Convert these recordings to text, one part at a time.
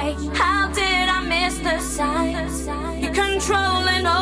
How did I miss the signs? You're controlling all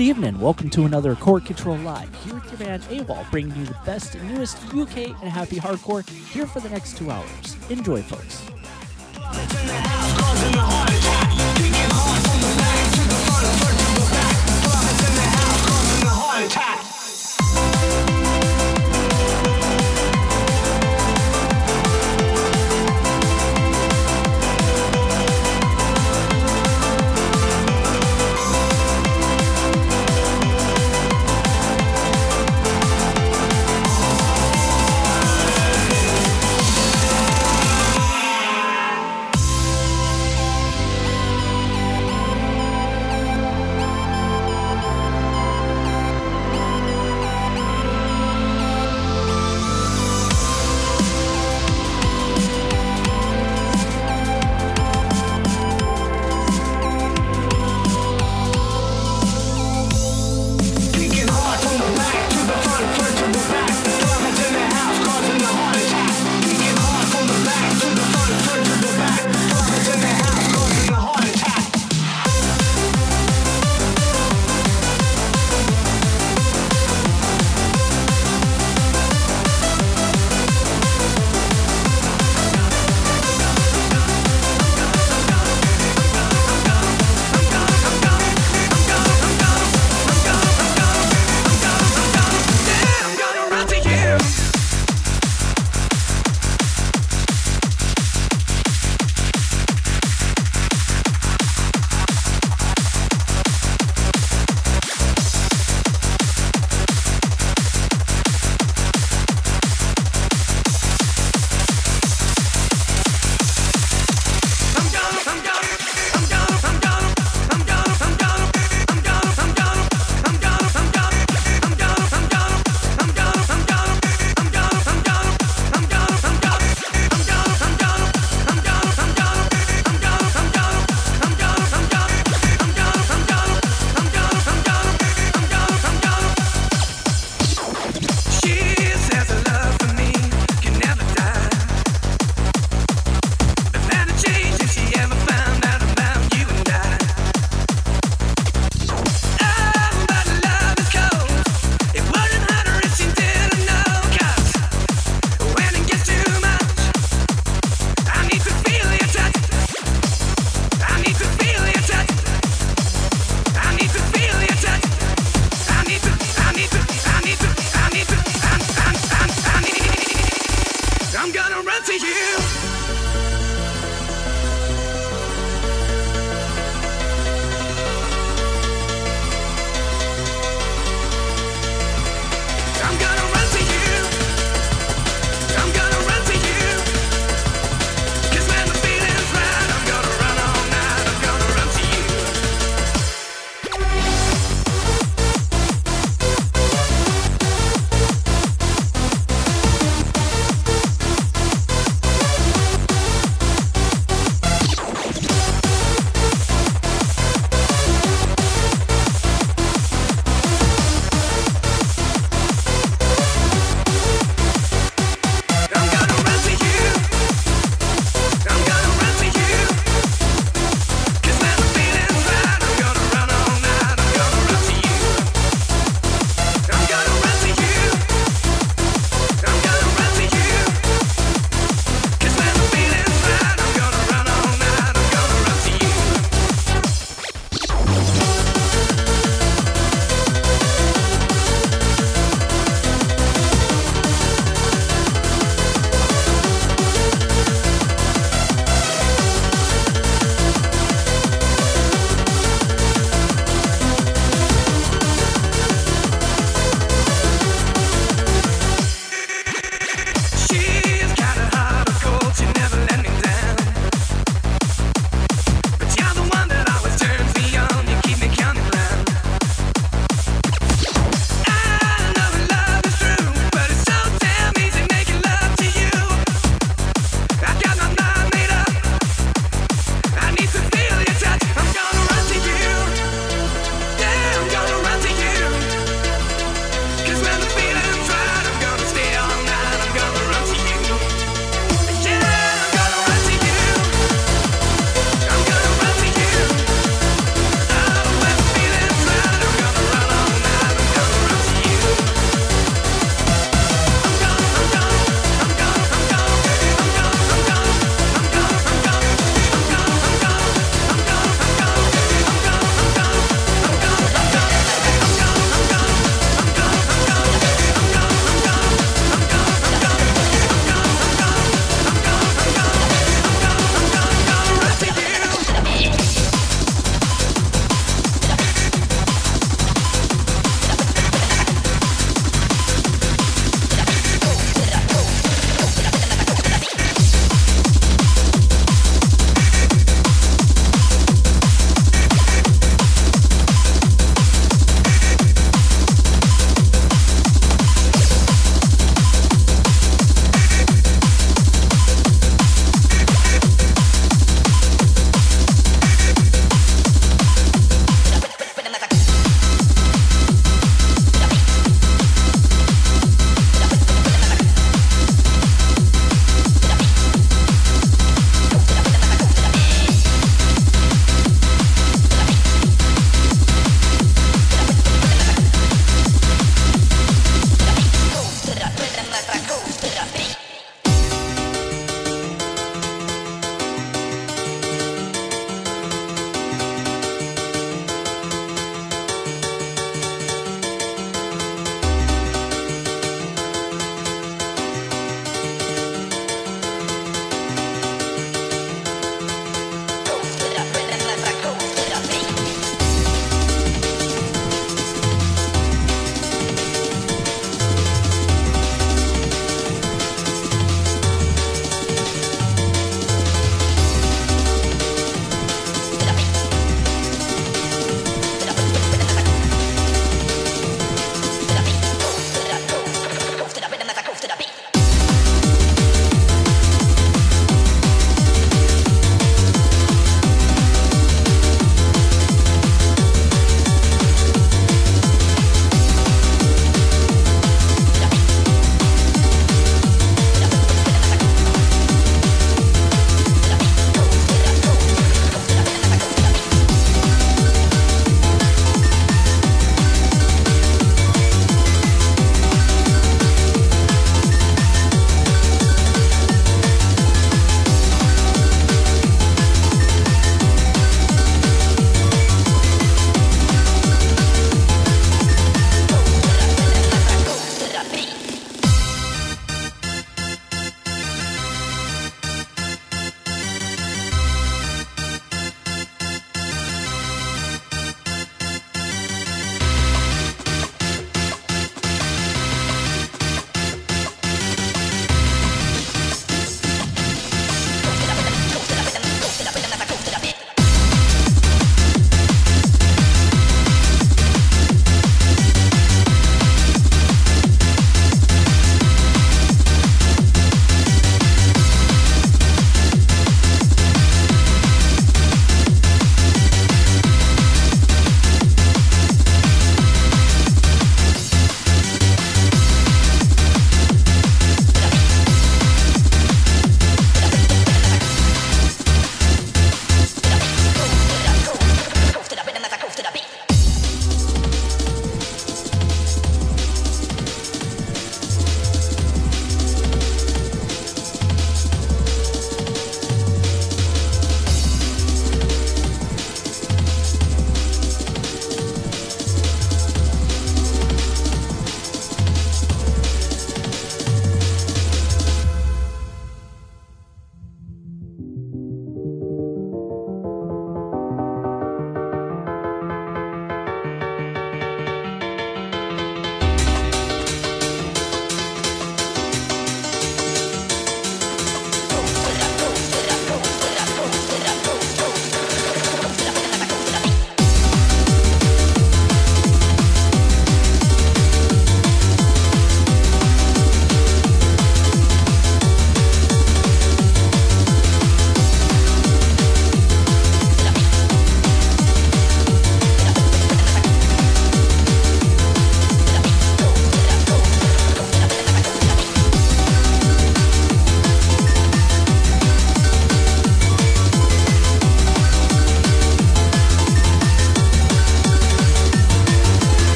Good evening. Welcome to another Core Control Live. Here with your man AWal, bringing you the best and newest UK and happy hardcore here for the next two hours. Enjoy, folks.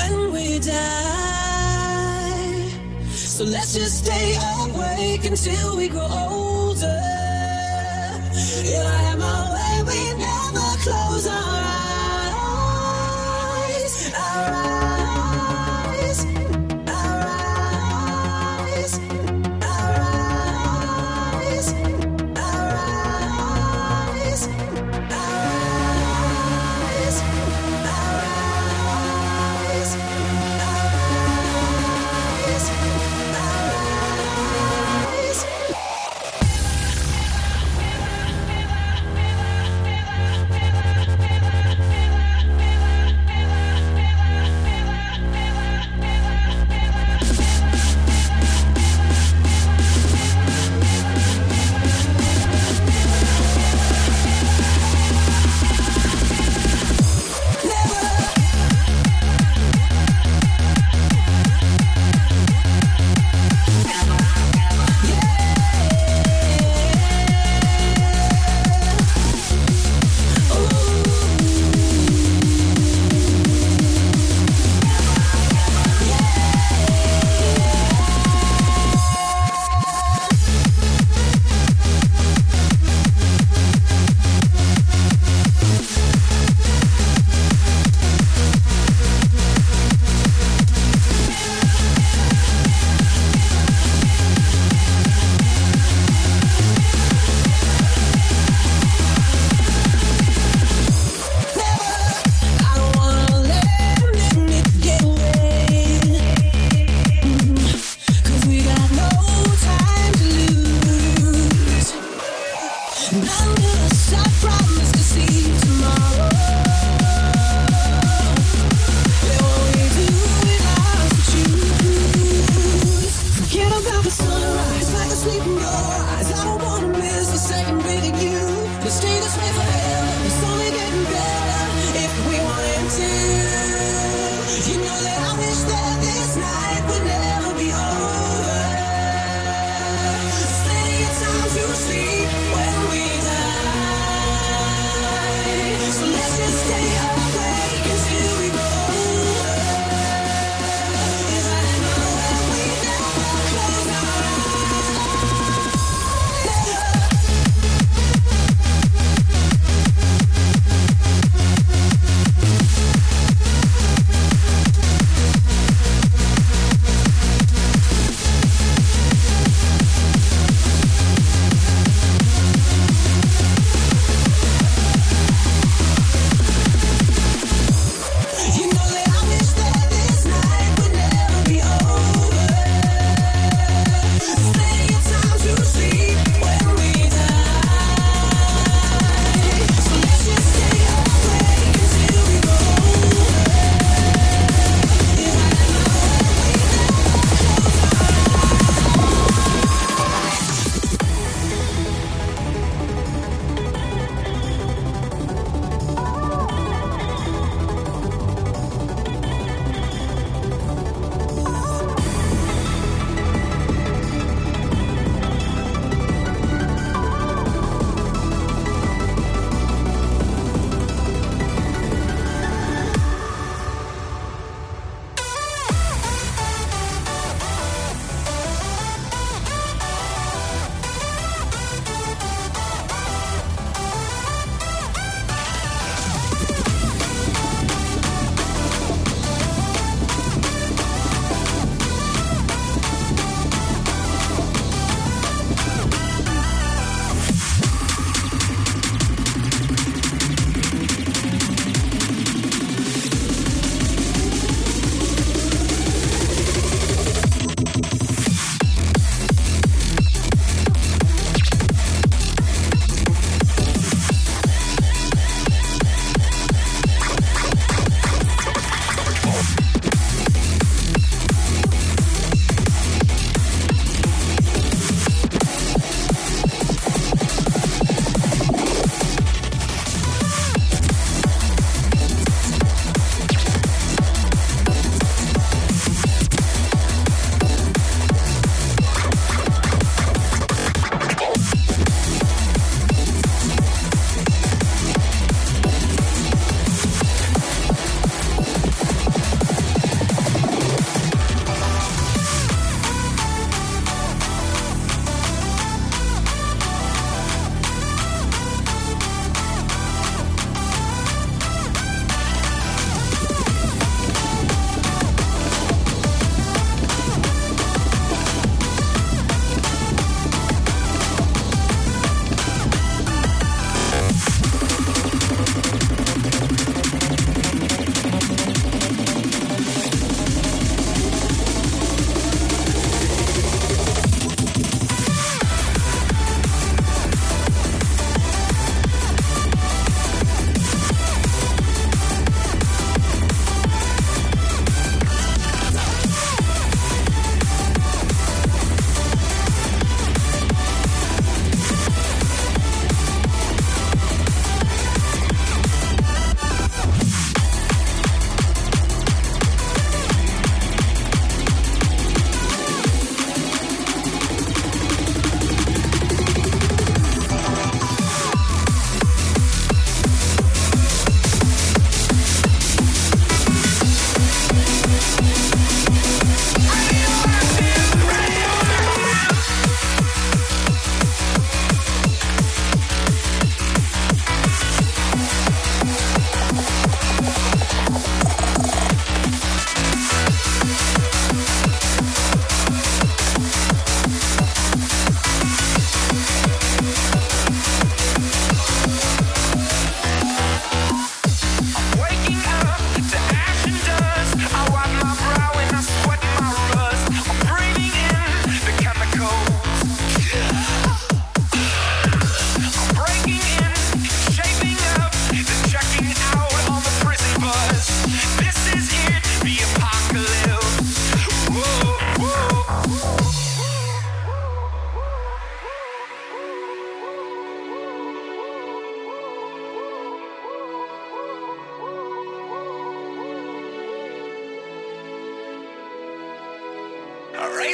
when we die. So let's just stay awake until we grow older. If I am my way, we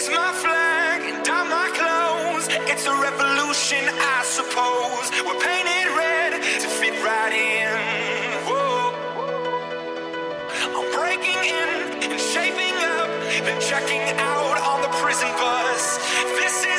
Raise my flag and dye my clothes. It's a revolution, I suppose. We're painted red to fit right in. Whoa. I'm breaking in and shaping up, then checking out on the prison bus. This is.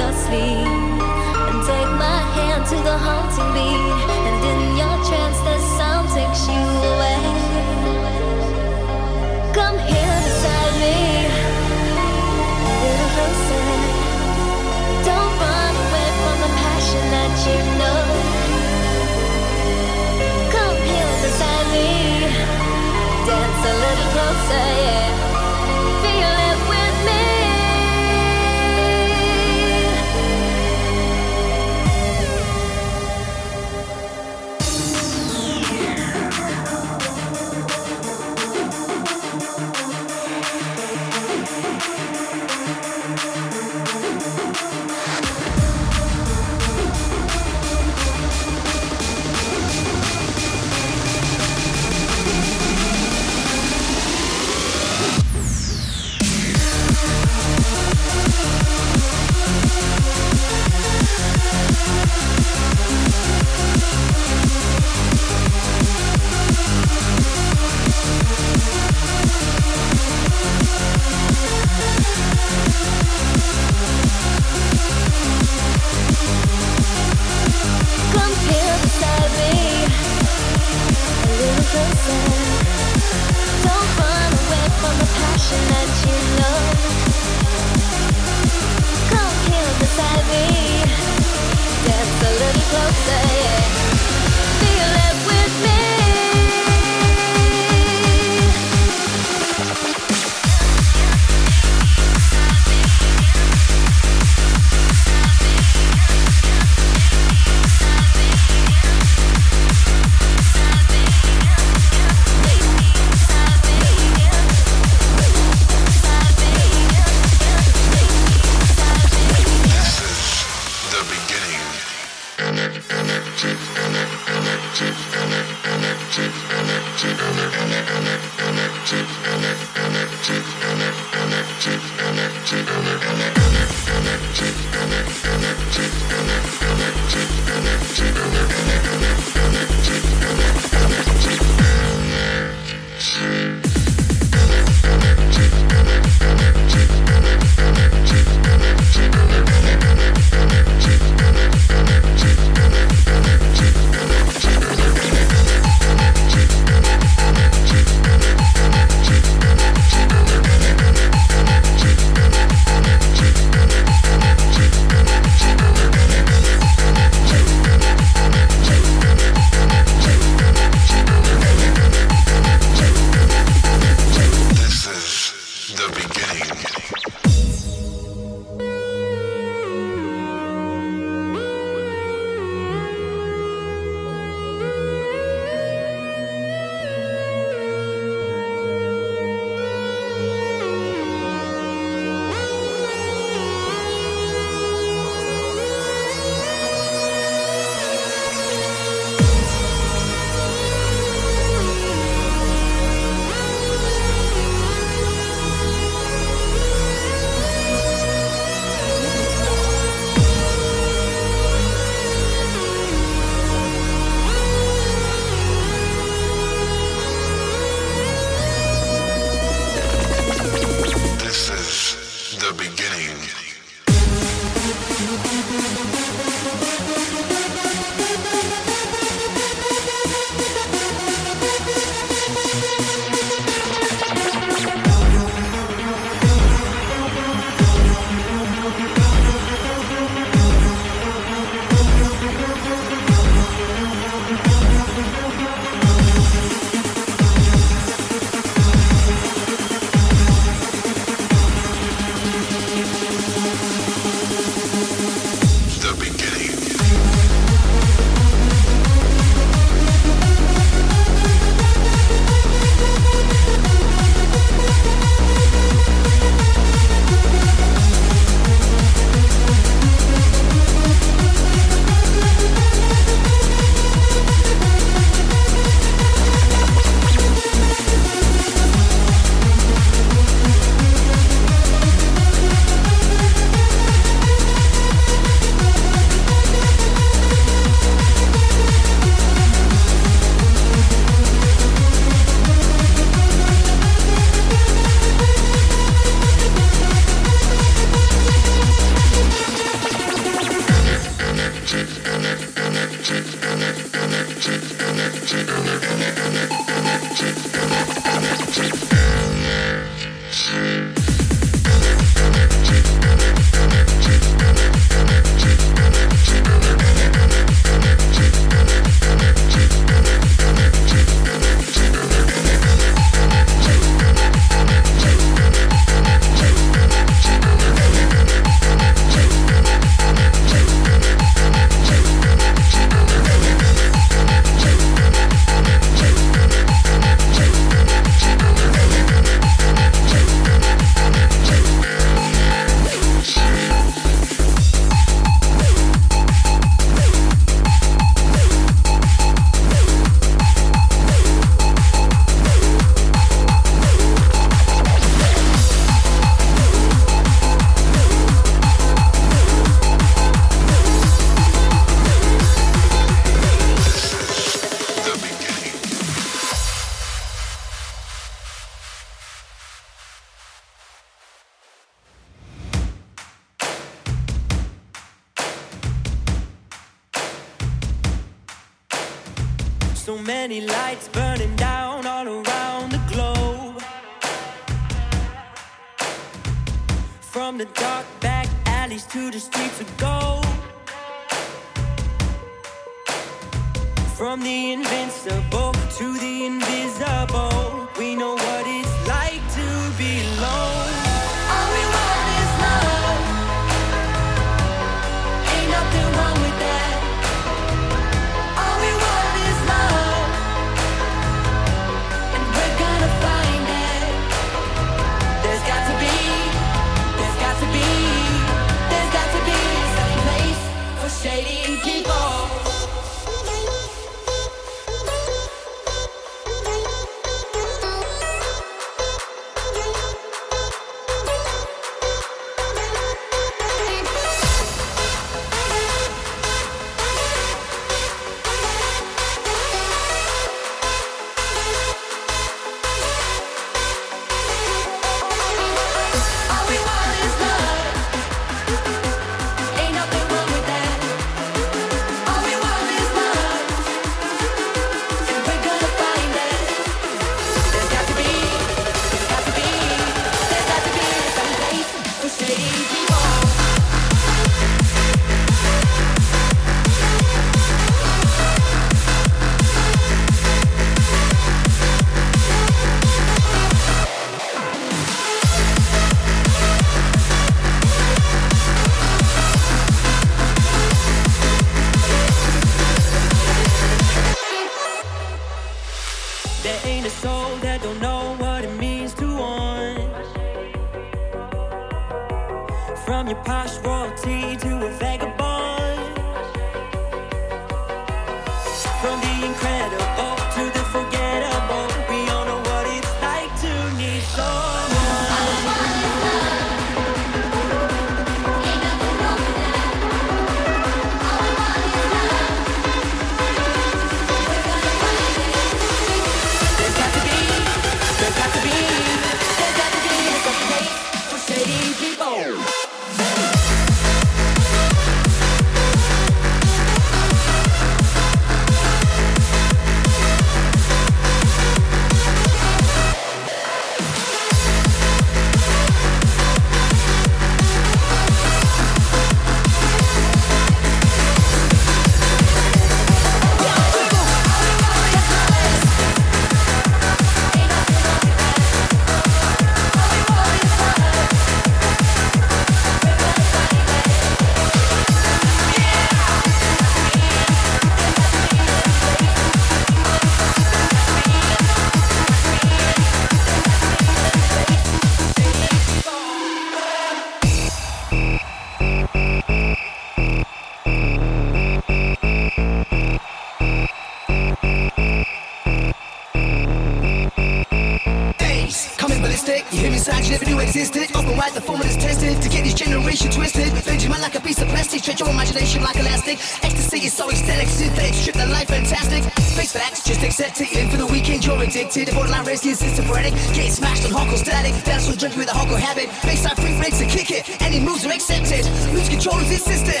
to the borderline race, the schizophrenic. Get smashed on hawker static. That's what drinking with a hawker habit. Makes free breaks to kick it. Any moves are accepted. Lose control is insistent.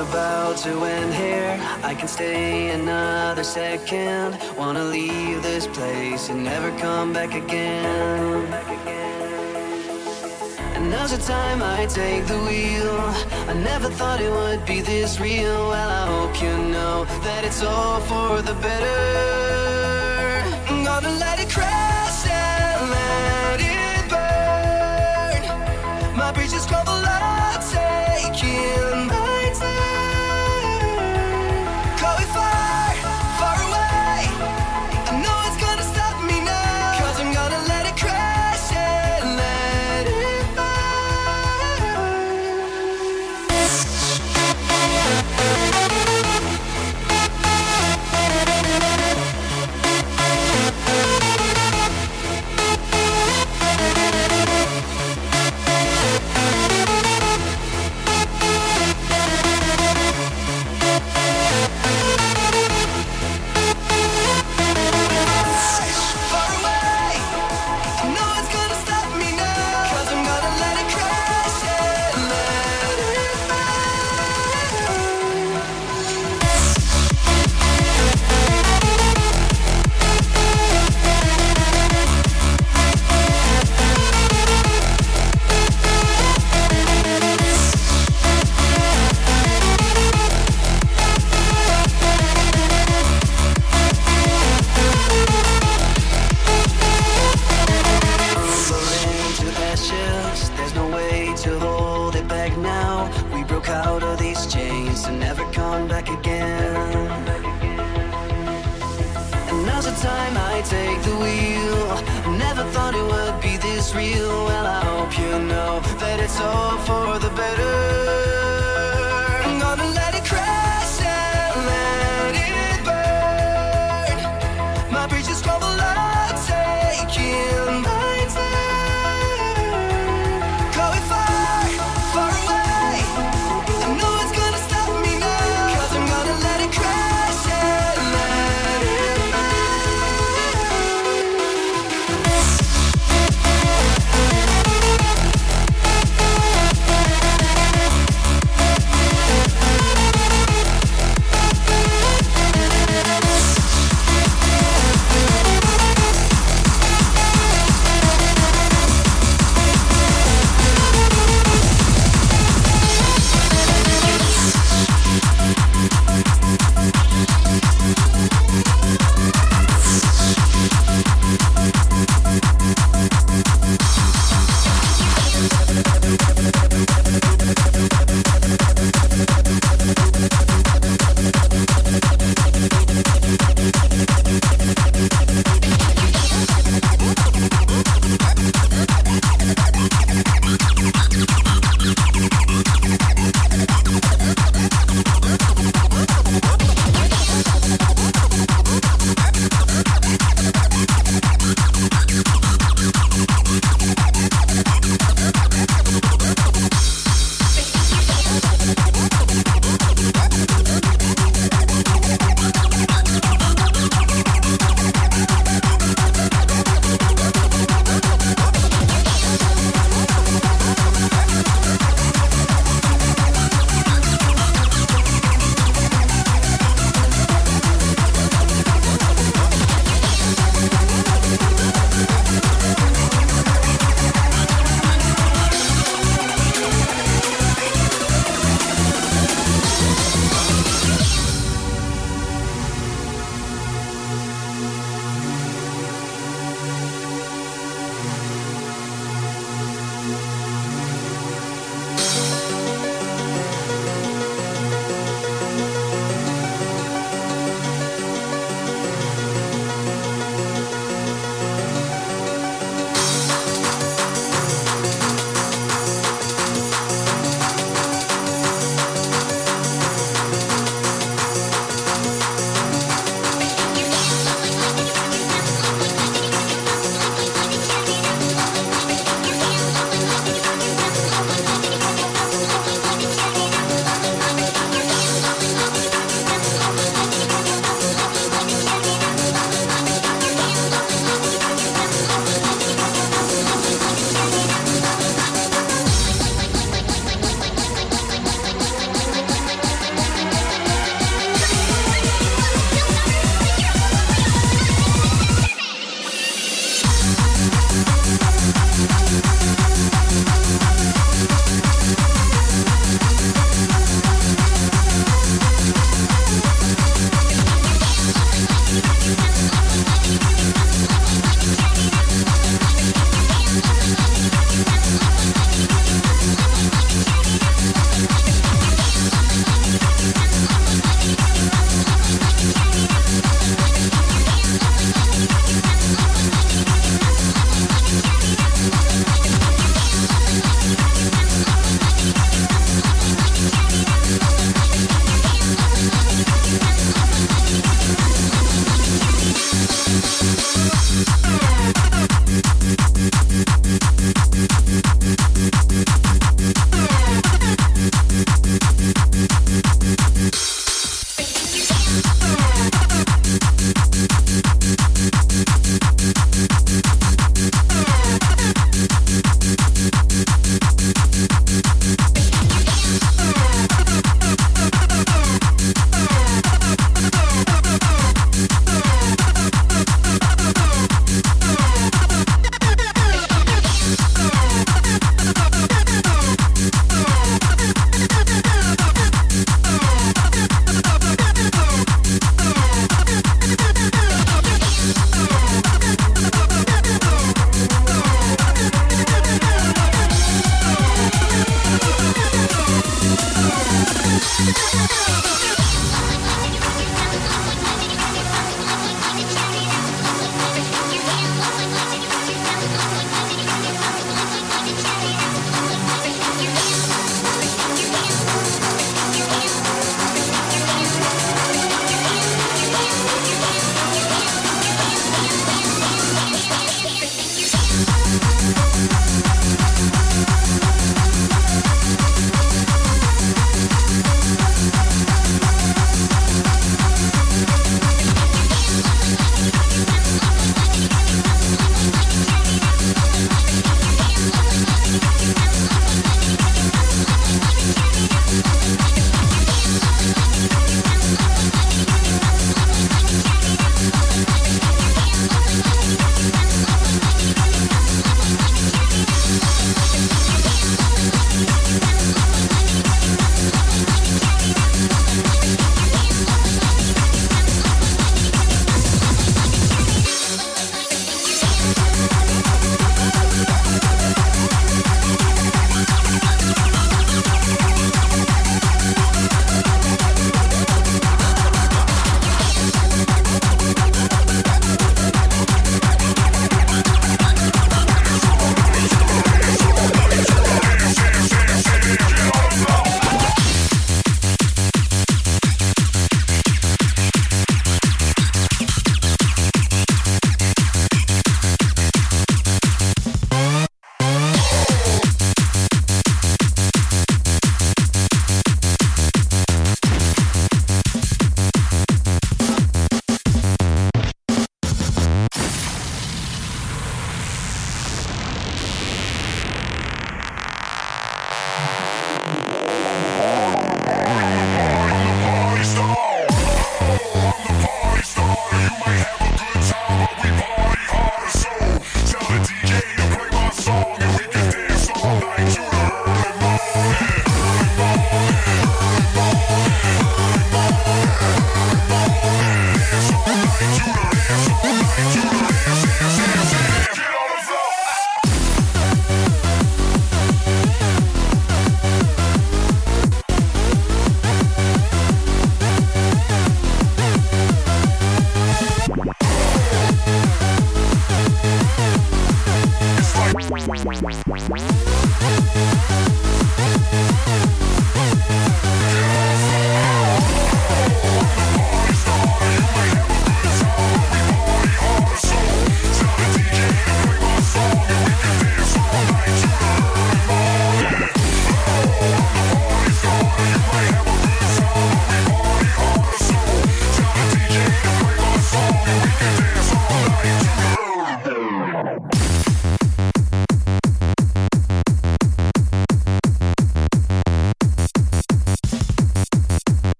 about to end here. I can stay another second. Wanna leave this place and never come back again. And now's the time I take the wheel. I never thought it would be this real. Well, I hope you know that it's all for the better. I'm gonna let it crash and let it burn. My bridges crumble.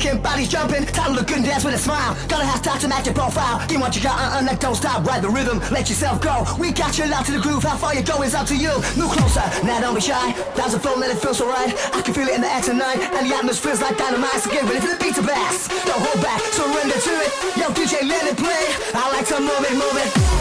Kicking, body jumping, title look good dance with a smile. Gotta have style to match your profile. Get what you got, uh-uh, like don't stop. Ride the rhythm, let yourself go. We got you locked to the groove, how far you go is up to you. Move closer, now don't be shy. That's a flow, let it feel so right. I can feel it in the air tonight, and the atmosphere feels like dynamite. So give it if the beat to blast. Don't hold back, surrender to it. Yo, DJ, let it play. I like to move it, move it.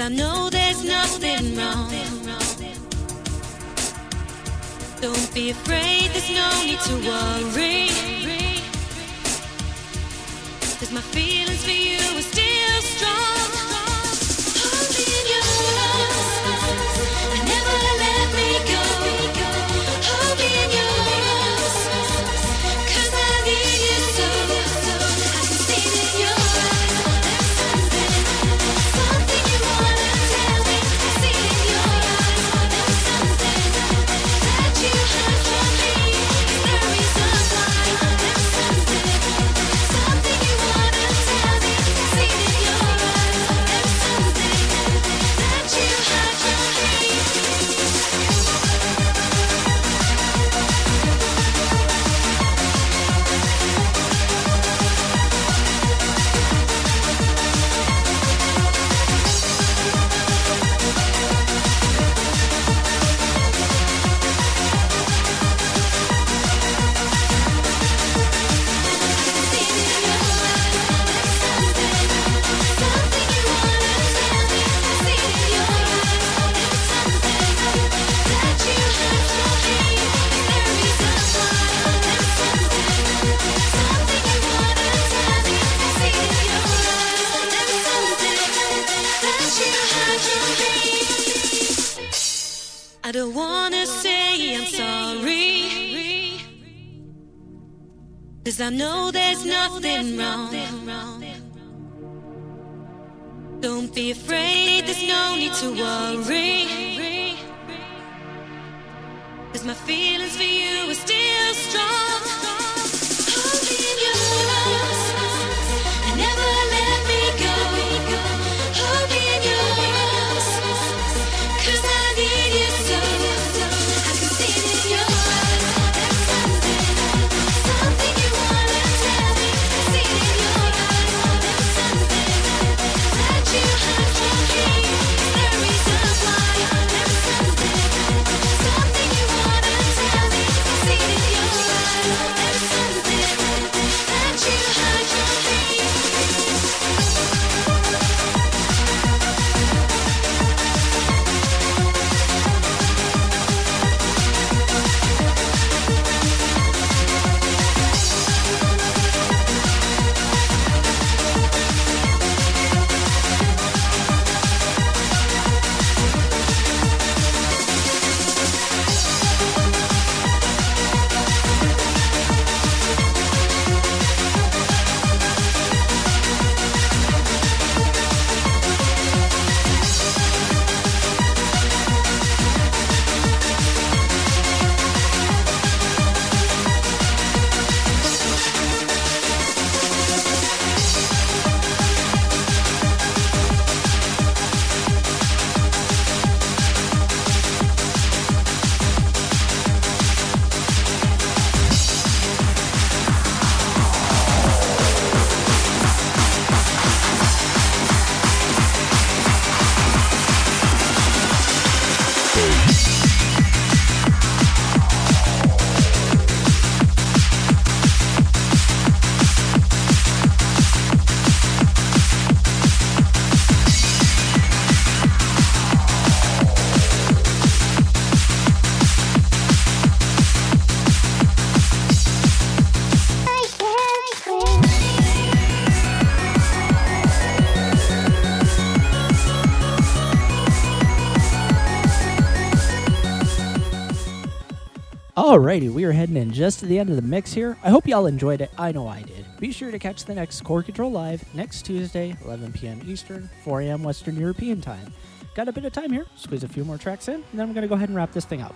Cause I know there's nothing wrong. Don't be afraid, there's no need to worry. Alrighty, we are heading in just to the end of the mix here. I hope y'all enjoyed it. I know I did. Be sure to catch the next Core Control Live next Tuesday, 11 p.m. Eastern, 4 a.m. Western European time. Got a bit of time here, squeeze a few more tracks in, and then I'm going to go ahead and wrap this thing up.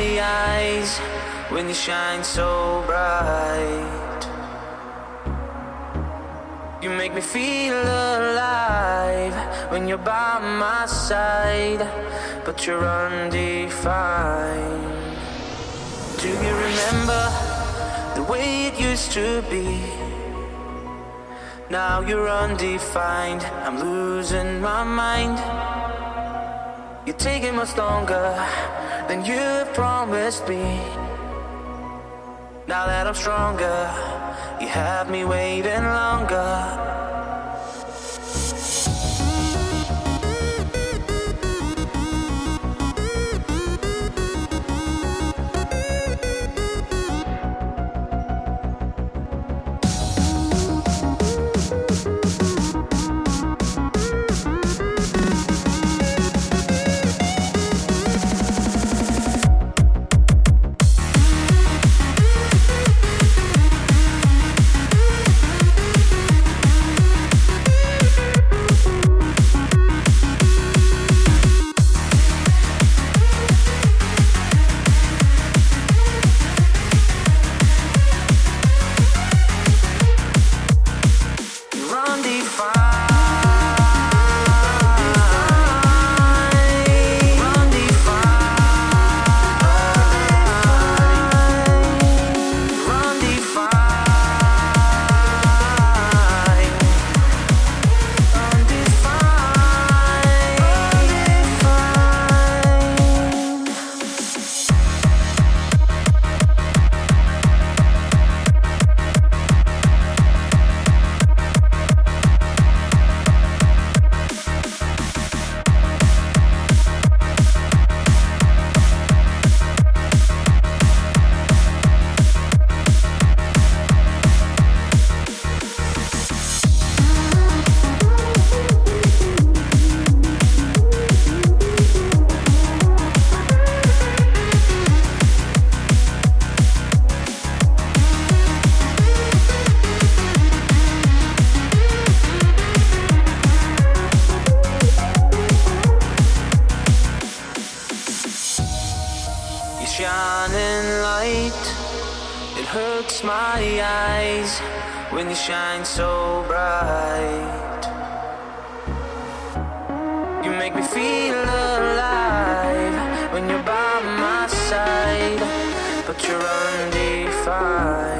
eyes when you shine so bright. You make me feel alive when you're by my side, but you're undefined. Do you remember the way it used to be? Now you're undefined, I'm losing my mind. You're taking much longer than you've promised me. Now that I'm stronger, you have me waiting longer. my eyes when you shine so bright. You make me feel alive when you're by my side, but you're undefined.